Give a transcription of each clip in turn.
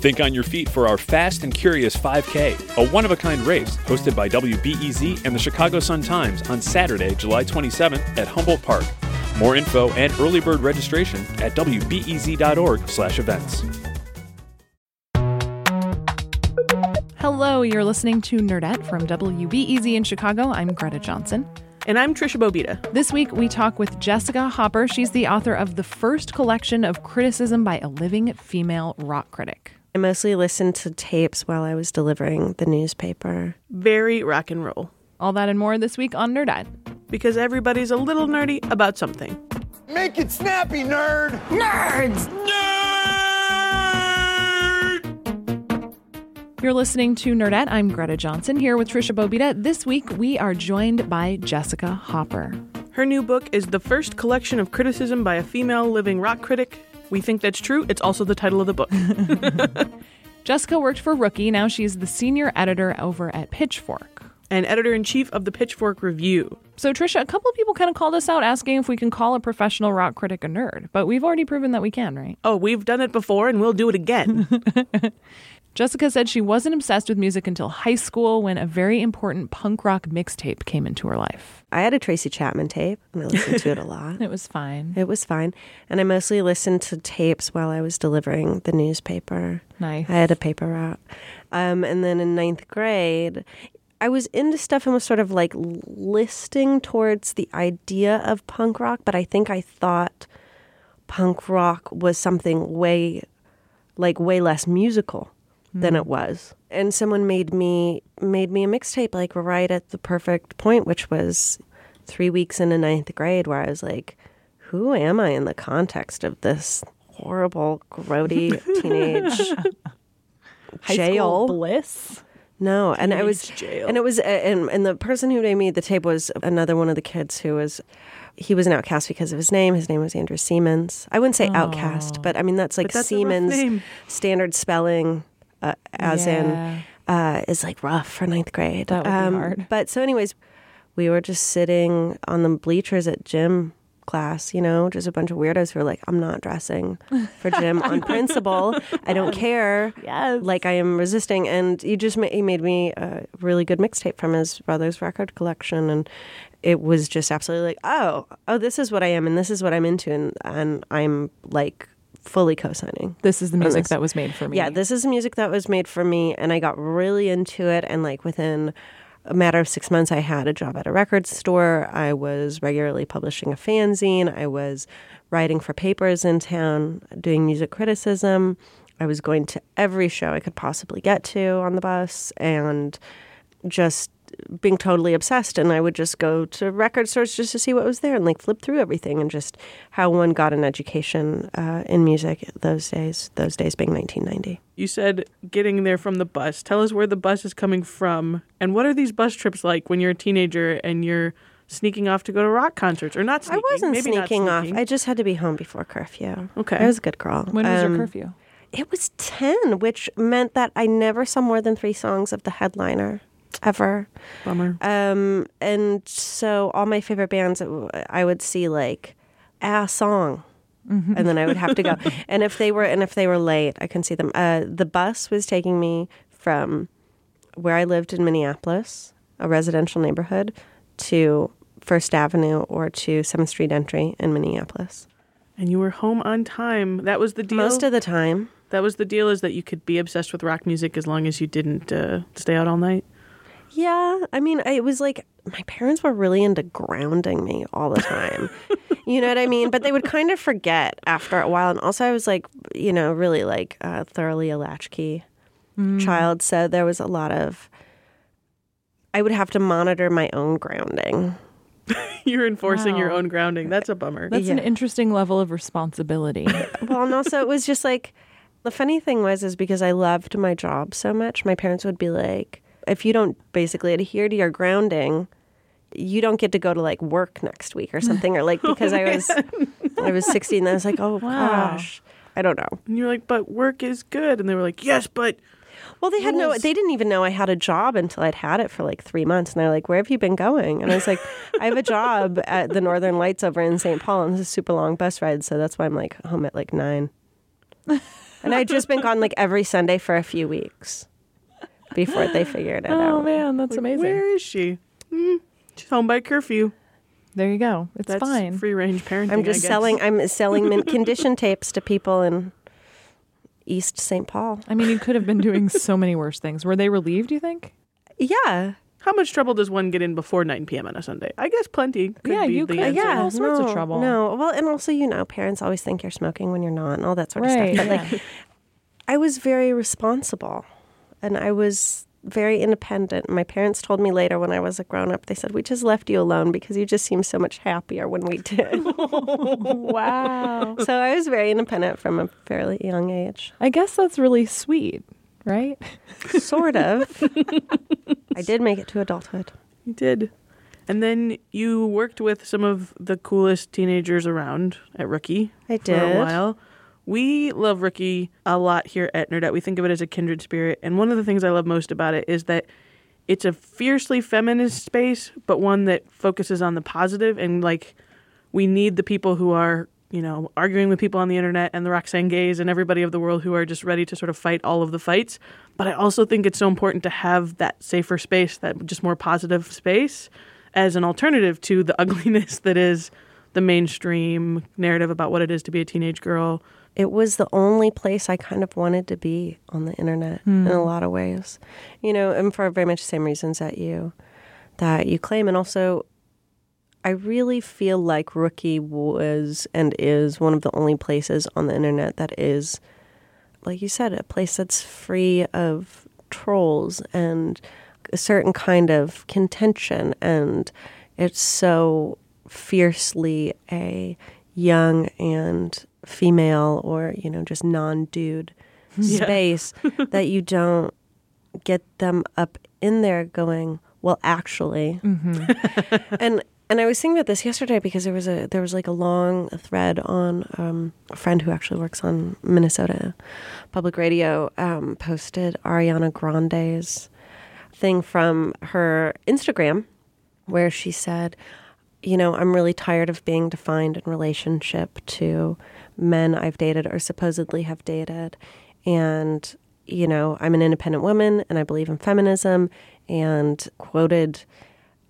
Think on your feet for our Fast and Curious 5K, a one of a kind race hosted by WBEZ and the Chicago Sun Times on Saturday, July 27th at Humboldt Park. More info and early bird registration at wbez.org/events. Hello, you're listening to Nerdette from WBEZ in Chicago. I'm Greta Johnson. And I'm Trisha Bobeda. This week, we talk with Jessica Hopper. She's the author of the first collection of criticism by a living female rock critic. I mostly listened to tapes while I was delivering the newspaper. Very rock and roll. All that and more this week on Nerdette. Because everybody's a little nerdy about something. Make it snappy, nerd! Nerds! Nerd! You're listening to Nerdette. I'm Greta Johnson here with Trisha Bobeda. This week we are joined by Jessica Hopper. Her new book is the first collection of criticism by a female living rock critic. We think that's true. It's also the title of the book. Jessica worked for Rookie. Now she's the senior editor over at Pitchfork. And editor in chief of the Pitchfork Review. So, Trisha, a couple of people kind of called us out asking if we can call a professional rock critic a nerd, but we've already proven that we can, right? Oh, we've done it before and we'll do it again. Jessica said she wasn't obsessed with music until high school when a very important punk rock mixtape came into her life. I had a Tracy Chapman tape and I listened to it a lot. It was fine. It was fine. And I mostly listened to tapes while I was delivering the newspaper. Nice. I had a paper route. Um, and then in ninth grade, I was into stuff and was sort of like listing towards the idea of punk rock, but I think I thought punk rock was something way, like way less musical than it was. And someone made me made me a mixtape like right at the perfect point, which was three weeks into ninth grade, where I was like, "Who am I in the context of this horrible, grody teenage jail?" bliss. No, and I was, jail. and it was, and and the person who made me the tape was another one of the kids who was, he was an outcast because of his name. His name was Andrew Siemens. I wouldn't say outcast, but I mean that's like But that's Siemens standard spelling, uh, as Yeah. in, uh, is like rough for ninth grade. Um, That would be hard. But so, anyways, we were just sitting on the bleachers at gym class, you know, just a bunch of weirdos who are like, I'm not dressing for gym on principle. I don't care. Yes. Like I am resisting. And he just ma- he made me a really good mixtape from his brother's record collection. And it was just absolutely like, oh, oh, this is what I am and this is what I'm into. And, and I'm like fully co-signing. This is the music that was made for me. Yeah, this is the music that was made for me, and I got really into it. And like within a matter of six months, I had a job at a record store. I was regularly publishing a fanzine. I was writing for papers in town, doing music criticism. I was going to every show I could possibly get to on the bus, and just being totally obsessed and I would just go to record stores just to see what was there and like flip through everything and just how one got an education uh, in music those days those days being 1990 you said getting there from the bus. Tell us where the bus is coming from. And what are these bus trips like when you're a teenager and you're sneaking off to go to rock concerts or not I wasn't maybe not sneaking off. I just had to be home before curfew Okay. I was a good girl When was Um, your curfew? it was 10 which meant that I never saw more than three songs of the headliner ever Bummer. Um, and so all my favorite bands, I would see like a song, and then I would have to go. and if they were and if they were late, I couldn't see them. Uh, the bus was taking me from where I lived in Minneapolis, a residential neighborhood, to First Avenue or to Seventh Street Entry in Minneapolis. And you were home on time. That was the deal. Most of the time, that was the deal is that you could be obsessed with rock music as long as you didn't uh, stay out all night. Yeah, I mean, I- it was like my parents were really into grounding me all the time. you know what I mean? But they would kind of forget after a while. And also, I was like, you know, really like uh, thoroughly a latchkey child. So there was a lot of, I would have to monitor my own grounding. You're enforcing your own grounding. That's a bummer. That's an interesting level of responsibility. Well, and also, it was just like, the funny thing was, is because I loved my job so much, my parents would be like, if you don't basically adhere to your grounding, you don't get to go to like work next week or something or like because I was I was 16 and I was like, "Oh Wow. gosh." I don't know. And you're like, but work is good. And they were like, yes, but Well, they had no they didn't even know I had a job until I'd had it for like 3 months and they're like, "Where have you been going?" And I was like, "I have a job at the Northern Lights over in St. Paul and this is a super long bus ride, so that's why I'm like home at like 9." and I'd just been gone like every Sunday for a few weeks before they figured it Oh out. Oh man, that's like, amazing. where is she? Hmm, she's home by curfew. There you go. It's That's fine. free range parenting. I'm I just guess. selling. I'm selling mint condition tapes to people in East St. Paul. I mean, you could have been doing so many worse things. Were they relieved? You think? Yeah, How much trouble does one get in before 9 p.m. on a Sunday? I guess plenty. Could Yeah, be you the could- answer. yeah. all sorts of trouble. No, well, and also you know, parents always think you're smoking when you're not, and all that sort of Right. stuff. But like. I was very responsible, and I was very independent. My parents told me later when I was a grown up, they said we just left you alone because you just seemed so much happier when we did. wow. so I was very independent from a fairly young age. I guess that's really sweet, right? Sort of. I did make it to adulthood. You did. And then you worked with some of the coolest teenagers around at Rookie I did. for did. a while. We love Rookie a lot here at Nerdette. We think of it as a kindred spirit. And one of the things I love most about it is that it's a fiercely feminist space, but one that focuses on the positive and like we need the people who are, you know, arguing with people on the internet and the Roxane Gays and everybody of the world who are just ready to sort of fight all of the fights. But I also think it's so important to have that safer space, that just more positive space as an alternative to the ugliness that is the mainstream narrative about what it is to be a teenage girl. It was the only place I kind of wanted to be on the internet in a hmm. lot of ways. You know, and for very much the same reasons that you that you claim. And also I really feel like Rookie was and is one of the only places on the internet that is, like you said, a place that's free of trolls and a certain kind of contention. And it's so fiercely a young and female or, you know, just non dude Yeah. space that you don't get them up in there going, well, actually. and and I was thinking about this yesterday because there was a there was like a long thread on um, a friend who actually works on Minnesota public radio um, posted Ariana Grande's thing from her Instagram where she said, you know, I'm really tired of being defined in relationship to men I've dated or supposedly have dated. And, you know, I'm an independent woman and I believe in feminism and quoted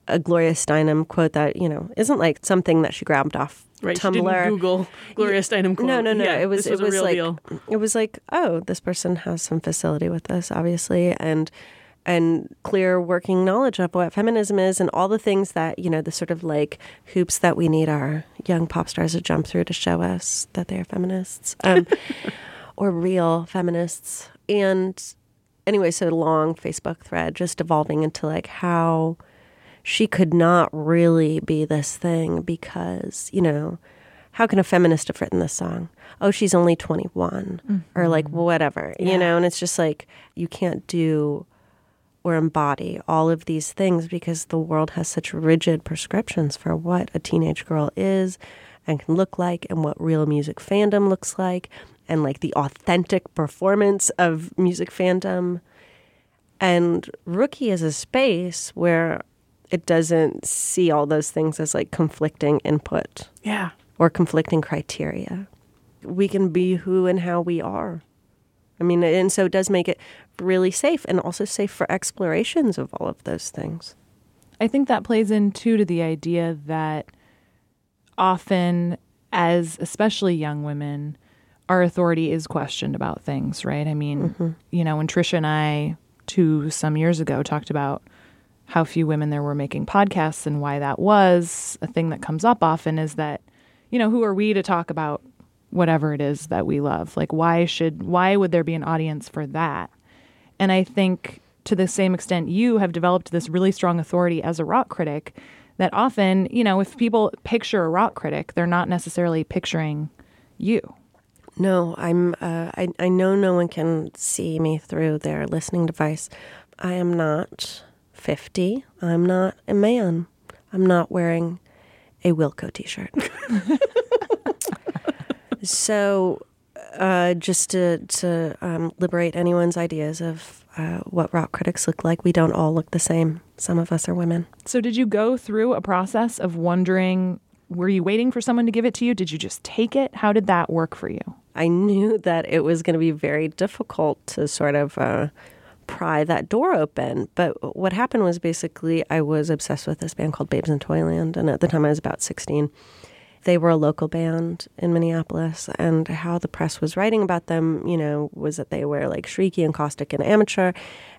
a Gloria Steinem quote that, you know, isn't like something that she grabbed off Right? She Tumblr. Google Gloria Steinem quote. No, no, no. Yeah, it was this it was like deal. it was like, oh, this person has some facility with this, obviously, and and clear working knowledge of what feminism is and all the things that, you know, the sort of like hoops that we need our young pop stars to jump through to show us that they are feminists. Um, or real feminists. And anyway, so a long Facebook thread just evolving into like how she could not really be this thing because, you know, how can a feminist have written this song? Oh, she's only 21 or like whatever, you know, and it's just like you can't do or embody all of these things because the world has such rigid prescriptions for what a teenage girl is and can look like and what real music fandom looks like and like the authentic performance of music fandom. And Rookie is a space where it doesn't see all those things as like conflicting input Yeah. or conflicting criteria. We can be who and how we are. I mean, and so it does make it really safe and also safe for explorations of all of those things. I think that plays in too to the idea that often, as especially young women, our authority is questioned about things, right? I mean, mm-hmm. you know, when Trisha and I, two some years ago, talked about how few women there were making podcasts and why that was, a thing that comes up often is that, you know, who are we to talk about whatever it is that we love? Like, why should, why would there be an audience for that? And I think to the same extent, you have developed this really strong authority as a rock critic that often, you know, if people picture a rock critic, they're not necessarily picturing you. No, I'm. Uh, I I know no one can see me through their listening device. I am not 50. I'm not a man. I'm not wearing a Wilco t shirt. so, uh, just to, to um, liberate anyone's ideas of uh, what rock critics look like, we don't all look the same. Some of us are women. So, did you go through a process of wondering were you waiting for someone to give it to you? Did you just take it? How did that work for you? I knew that it was going to be very difficult to sort of uh, pry that door open. But what happened was basically I was obsessed with this band called Babes in Toyland. And at the time I was about 16. They were a local band in Minneapolis, and how the press was writing about them, you know, was that they were like shrieky and caustic and amateur,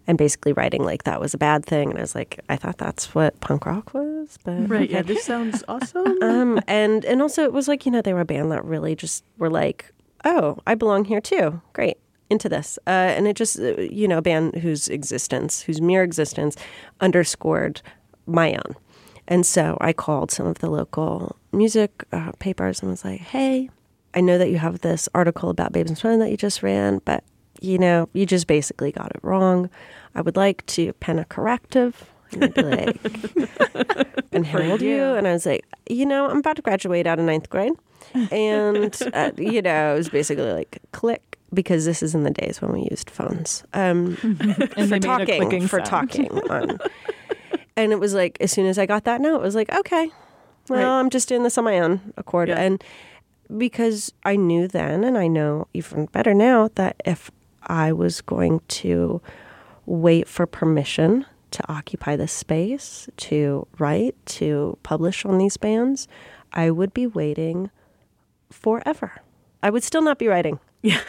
and basically writing like that was a bad thing. And I was like, I thought that's what punk rock was, but Right. Yeah. This sounds awesome. um, and and also it was like you know they were a band that really just were like, oh, I belong here too. Great, into this, uh, and it just uh, you know a band whose existence, whose mere existence, underscored my own. And so I called some of the local music uh, papers and was like, hey, I know that you have this article about Babes in Toyland that you just ran, but you know, you just basically got it wrong. I would like to pen a corrective. And be like, and how old you? And I was like, you know, I'm about to graduate out of ninth grade. And, uh, you know, it was basically like, click, because this is in the days when we used phones um, And for talking, for sound. talking. On. And it was like, as soon as I got that note, it was like, okay, well, Right. I'm just doing this on my own accord. Yeah. And because I knew then, and I know even better now, that if I was going to wait for permission to occupy this space, to write, to publish on these bands, I would be waiting forever. I would still not be writing. Yeah.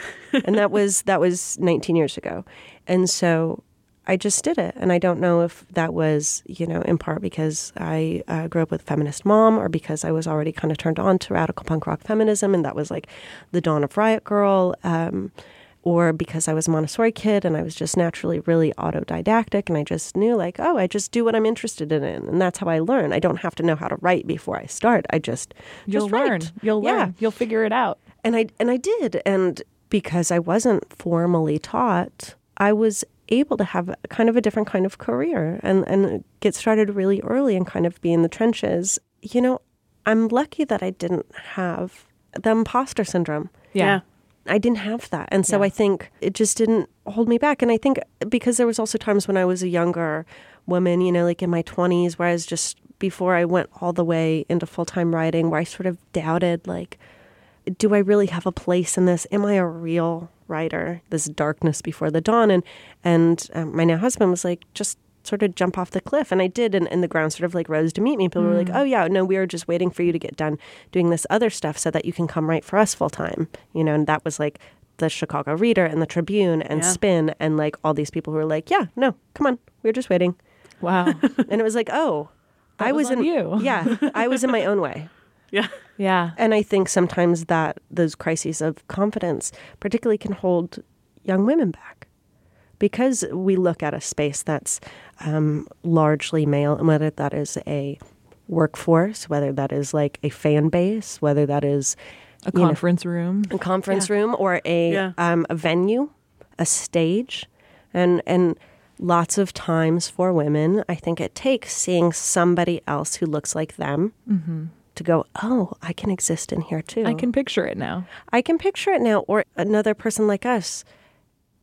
and that was that was 19 years ago. And so I just did it. And I don't know if that was, you know, in part because I uh, grew up with a feminist mom or because I was already kind of turned on to radical punk rock feminism and that was like the dawn of Riot Grrrl. Um, or because I was a Montessori kid and I was just naturally really autodidactic and I just knew like, oh, I just do what I'm interested in and that's how I learn. I don't have to know how to write before I start. I just You'll just learn. write. You'll Yeah learn. You'll figure it out. and I and I did, and because I wasn't formally taught, I was able to have kind of a different kind of career and and get started really early and kind of be in the trenches. You know, I'm lucky that I didn't have the imposter syndrome. Yeah. I didn't have that. And so Yeah. I think it just didn't hold me back. And I think because there was also times when I was a younger woman, you know, like in my 20s, where I was just before I went all the way into full time writing, where I sort of doubted, like, do I really have a place in this? Am I a real writer? This darkness before the dawn. And, and um, my now husband was like, just sort of jump off the cliff. And I did. And, and the ground sort of like rose to meet me. People were like, oh, yeah, no, we were just waiting for you to get done doing this other stuff so that you can come write for us full time. You know, and that was like the Chicago Reader and the Tribune and Yeah. Spin and like all these people who were like, yeah, no, come on, we are just waiting. Wow. And it was like, oh, That I was was, in you. yeah, I was in my own way. Yeah. yeah. And I think sometimes that those crises of confidence particularly can hold young women back because we look at a space that's um, largely male, and whether that is a workforce, whether that is like a fan base, whether that is A you know, conference room. a conference room or a Yeah. um, a venue, a stage, and and lots of times for women, I think it takes seeing somebody else who looks like them to go, oh, I can exist in here too. I can picture it now. I can picture it now, or another person like us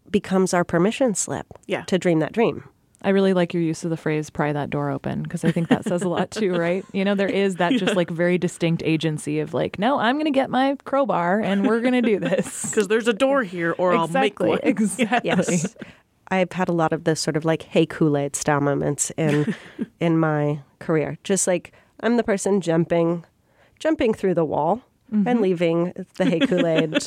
becomes our permission slip Yeah. to dream that dream. I really like your use of the phrase pry that door open because I think that says a lot too, right? You know, there is that just like very distinct agency of like, no, I'm going to get my crowbar and we're going to do this. Because there's a door here, or I'll make exactly. one. Exactly. Yes. I've had a lot of those sort of like hey Kool-Aid style moments in in my career. Just like I'm the person jumping jumping through the wall and mm-hmm. leaving the hey Kool-Aid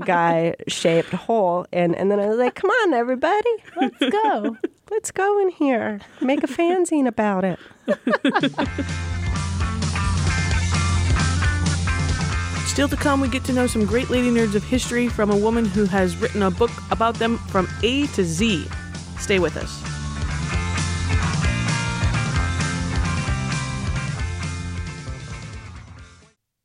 guy shaped hole and and then I was like, "Come on everybody, let's go. Let's go in here. Make a fanzine about it." Still to come, we get to know some great lady nerds of history from a woman who has written a book about them from A to Z. Stay with us.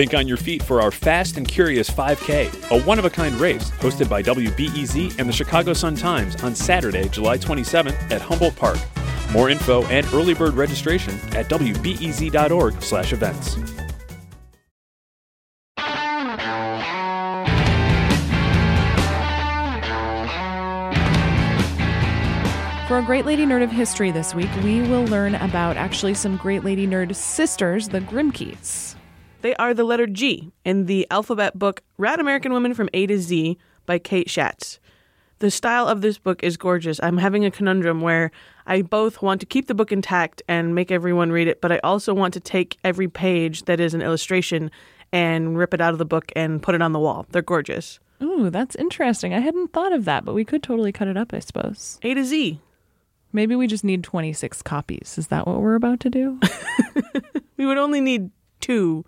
Think on your feet for our Fast and Curious 5K, a one of a kind race hosted by WBEZ and the Chicago Sun Times on Saturday, July 27th at Humboldt Park. More info and early bird registration at wbez.org/events. For a Great Lady Nerd of History this week, we will learn about actually some Great Lady Nerd sisters, the Grimkes. They are the letter G in the alphabet book Rad American Women from A to Z by Kate Schatz. The style of this book is gorgeous. I'm having a conundrum where I both want to keep the book intact and make everyone read it, but I also want to take every page that is an illustration and rip it out of the book and put it on the wall. They're gorgeous. Ooh, that's interesting. I hadn't thought of that, but we could totally cut it up, I suppose. A to Z. Maybe we just need 26 copies. Is that what we're about to do? We would only need two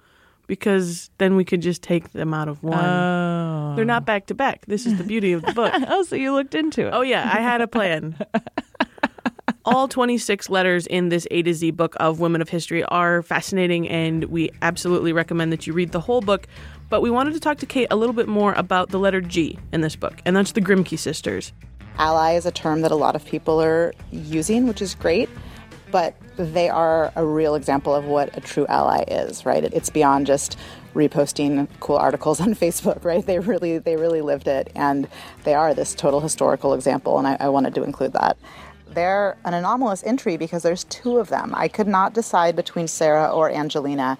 because then we could just take them out of one. Oh. They're not back to back. This is the beauty of the book. oh, so you looked into it. Oh, yeah, I had a plan. All 26 letters in this A to Z book of Women of History are fascinating, and we absolutely recommend that you read the whole book. But we wanted to talk to Kate a little bit more about the letter G in this book, and that's the Grimke sisters. Ally is a term that a lot of people are using, which is great, but they are a real example of what a true ally is, right? It's beyond just reposting cool articles on Facebook, right? They really, they really lived it, and they are this total historical example, and I, I wanted to include that. They're an anomalous entry because there's two of them. I could not decide between Sarah or Angelina,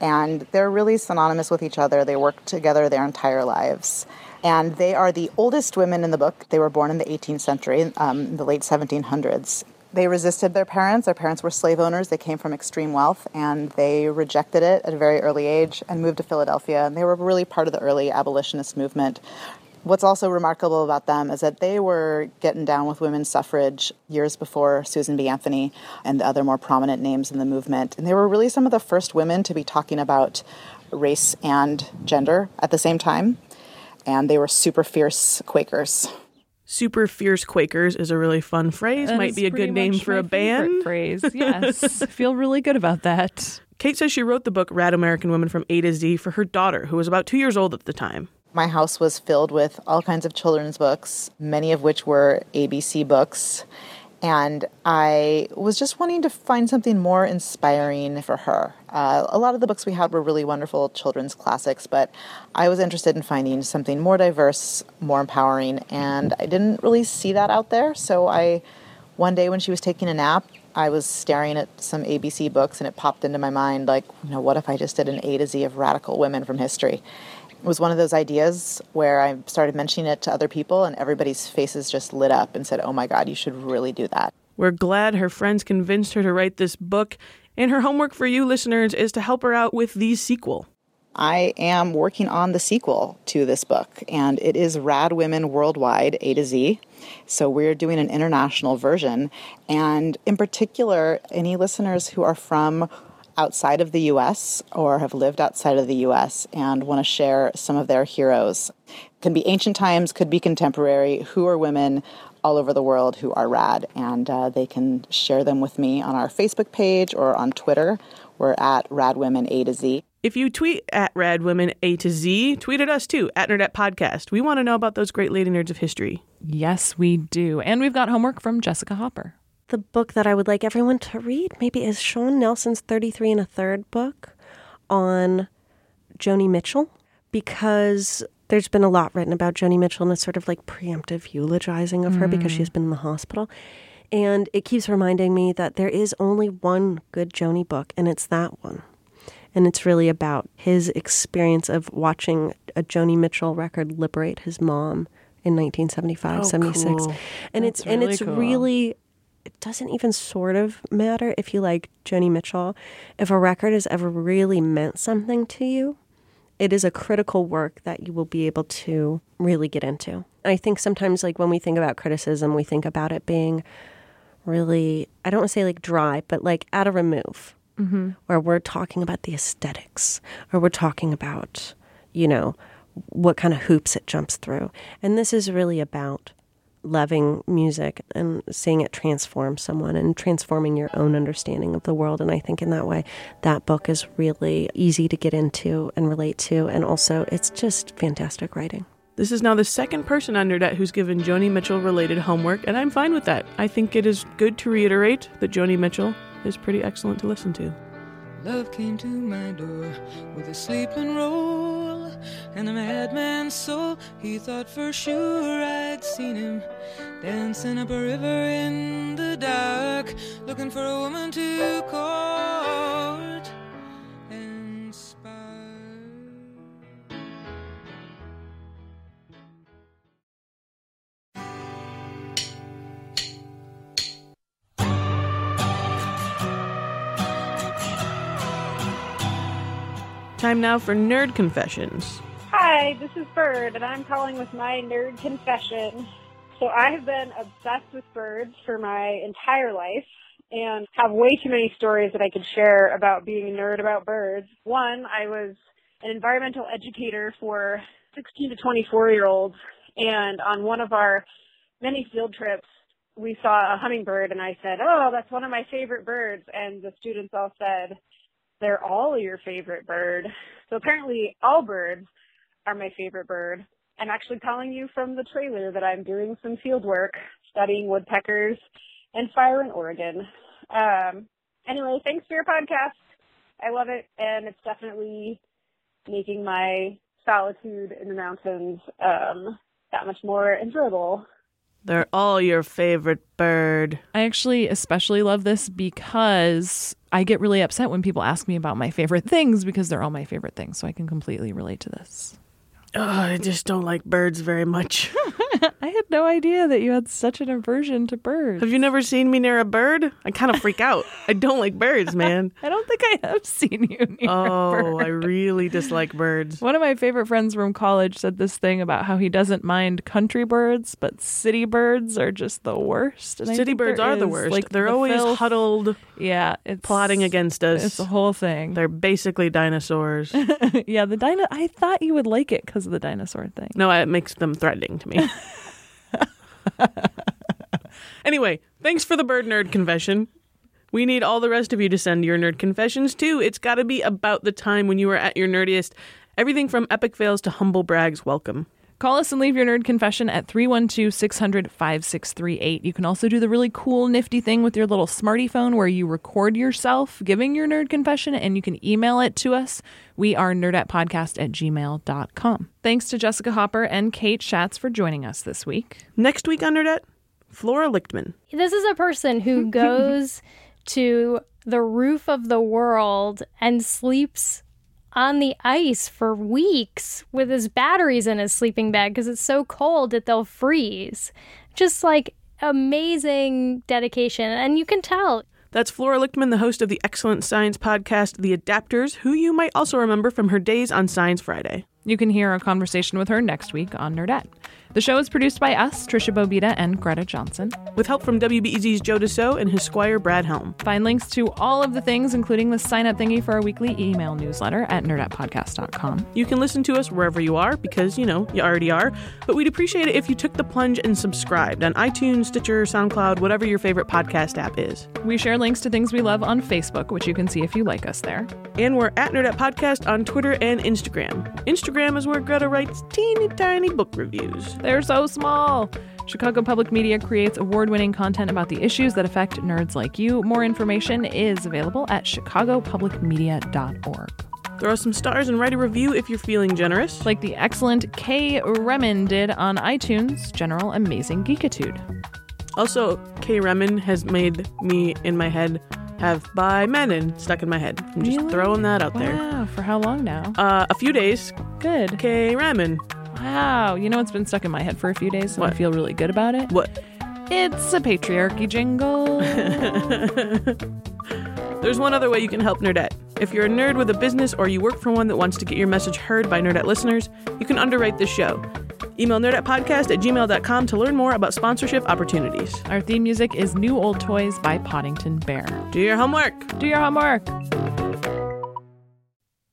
and they're really synonymous with each other. They work together their entire lives. And they are the oldest women in the book. They were born in the 18th century, um, the late 1700s. They resisted their parents. Their parents were slave owners. They came from extreme wealth and they rejected it at a very early age and moved to Philadelphia. And they were really part of the early abolitionist movement. What's also remarkable about them is that they were getting down with women's suffrage years before Susan B. Anthony and the other more prominent names in the movement. And they were really some of the first women to be talking about race and gender at the same time. And they were super fierce Quakers. Super Fierce Quakers is a really fun phrase. That Might be a good name for my a band. Phrase, yes. Feel really good about that. Kate says she wrote the book Rad American Women from A to Z for her daughter, who was about two years old at the time. My house was filled with all kinds of children's books, many of which were ABC books. And I was just wanting to find something more inspiring for her. Uh, a lot of the books we had were really wonderful children's classics, but I was interested in finding something more diverse, more empowering, and I didn't really see that out there. So I, one day when she was taking a nap, I was staring at some ABC books, and it popped into my mind, like, you know, what if I just did an A to Z of radical women from history? It was one of those ideas where I started mentioning it to other people, and everybody's faces just lit up and said, Oh my God, you should really do that. We're glad her friends convinced her to write this book, and her homework for you listeners is to help her out with the sequel. I am working on the sequel to this book, and it is Rad Women Worldwide A to Z. So we're doing an international version. And in particular, any listeners who are from outside of the US or have lived outside of the US and want to share some of their heroes. Can be ancient times, could be contemporary, who are women all over the world who are rad. And uh, they can share them with me on our Facebook page or on Twitter. We're at Rad Women A to Z. If you tweet at Rad Women A to Z, tweet at us too, at Nerdette Podcast. We want to know about those great lady nerds of history. Yes, we do. And we've got homework from Jessica Hopper. The book that I would like everyone to read maybe is Sean Nelson's 33 and a third book on Joni Mitchell because there's been a lot written about Joni Mitchell and it's sort of like preemptive eulogizing of her because she's mm. been in the hospital. And it keeps reminding me that there is only one good Joni book, and it's that one. And it's really about his experience of watching a Joni Mitchell record liberate his mom in 1975, Oh, 76. cool. And That's it's and it's cool. really it doesn't even sort of matter if you like Joni Mitchell. If a record has ever really meant something to you, it is a critical work that you will be able to really get into. I think sometimes, like when we think about criticism, we think about it being really, I don't want to say like dry, but like at a remove. Mm-hmm. where we're talking about the aesthetics, or we're talking about, you know, what kind of hoops it jumps through. And this is really about loving music and seeing it transform someone and transforming your own understanding of the world. And I think in that way, that book is really easy to get into and relate to. And also, it's just fantastic writing. This is now the second person under that who's given Joni Mitchell related homework, and I'm fine with that. I think it is good to reiterate that Joni Mitchell is pretty excellent to listen to. Love came to my door with a sleeping roll and a madman's soul. He thought for sure I'd seen him dancing up a river in the dark, looking for a woman to court Time now for Nerd Confessions. Hi, this is Bird, and I'm calling with my nerd confession. So I have been obsessed with birds for my entire life and have way too many stories that I could share about being a nerd about birds. One, I was an environmental educator for 16 to 24 year olds, and on one of our many field trips, we saw a hummingbird, and I said, Oh, that's one of my favorite birds. And the students all said, They're all your favorite bird. So apparently, all birds are my favorite bird. I'm actually calling you from the trailer that I'm doing some field work studying woodpeckers and fire in Oregon. Um, anyway, thanks for your podcast. I love it, and it's definitely making my solitude in the mountains um, that much more enjoyable. They're all your favorite bird. I actually especially love this because I get really upset when people ask me about my favorite things because they're all my favorite things. So I can completely relate to this. Oh, I just don't like birds very much. I had no idea that you had such an aversion to birds. Have you never seen me near a bird? I kind of freak out. I don't like birds, man. I don't think I have seen you near a Oh. I really dislike birds. One of my favorite friends from college said this thing about how he doesn't mind country birds, but city birds are just the worst. And City birds are the worst. Like They're the always filth. huddled, Yeah, it's plotting against us. It's the whole thing. They're basically dinosaurs. yeah, the dino. I thought you would like it because of the dinosaur thing. no, it makes them threatening to me. anyway, thanks for the bird nerd confession. We need all the rest of you to send your nerd confessions too. It's got to be about the time when you were at your nerdiest. Everything from epic fails to humble brags, welcome. Call us and leave your nerd confession at 312 600 5638. You can also do the really cool, nifty thing with your little smarty phone where you record yourself giving your nerd confession and you can email it to us. We are nerdettepodcast at gmail.com. Thanks to Jessica Hopper and Kate Schatz for joining us this week. Next week on Nerdette, Flora Lichtman. This is a person who goes to the roof of the world and sleeps on the ice for weeks with his batteries in his sleeping bag because it's so cold that they'll freeze. Just like amazing dedication. And you can tell That's Flora Lichtman, the host of the excellent science podcast, The Adaptors, who you might also remember from her days on Science Friday. You can hear a conversation with her next week on Nerdette. The show is produced by us, Trisha Bobeda and Greta Johnson. With help from WBEZ's Joe DeCeault and his squire Brad Helm. Find links to all of the things, including the sign up thingy for our weekly email newsletter at nerdettepodcast.com. You can listen to us wherever you are because, you know, you already are. But we'd appreciate it if you took the plunge and subscribed on iTunes, Stitcher, SoundCloud, whatever your favorite podcast app is. We share links to things we love on Facebook, which you can see if you like us there. And we're at Nerdette Podcast on Twitter and Instagram. Instagram is where Greta writes teeny tiny book reviews. They're so small. Chicago Public Media creates award winning content about the issues that affect nerds like you. More information is available at chicagopublicmedia.org. Throw some stars and write a review if you're feeling generous. Like the excellent Kay Remen did on iTunes, General Amazing Geekitude. Also, Kay Remen has made me in my head have by Menon stuck in my head. I'm just Really? throwing that out there. Wow, for how long now? Uh, a few days. Good. Kay Remen. Wow. You know what's been stuck in my head for a few days and What? I feel really good about it? What? It's a patriarchy jingle. There's one other way you can help Nerdette. If you're a nerd with a business or you work for one that wants to get your message heard by Nerdette listeners, you can underwrite this show. Email nerdettepodcast at gmail.com to learn more about sponsorship opportunities. Our theme music is New Old Toys by Poddington Bear. Do your homework. Do your homework.